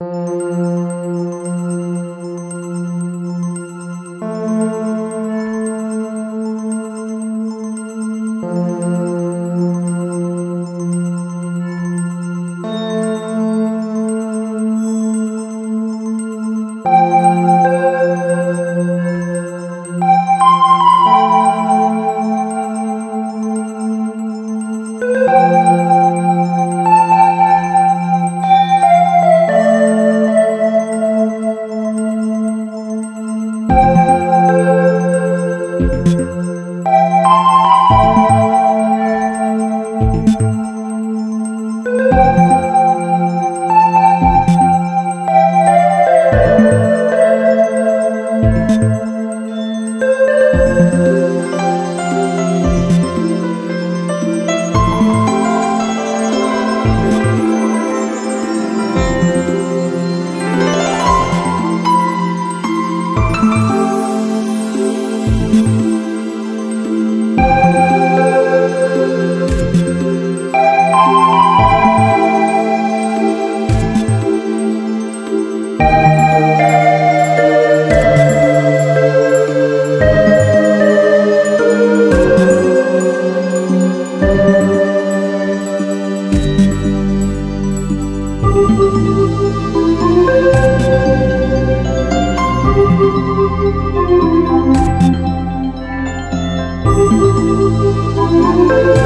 Música Thank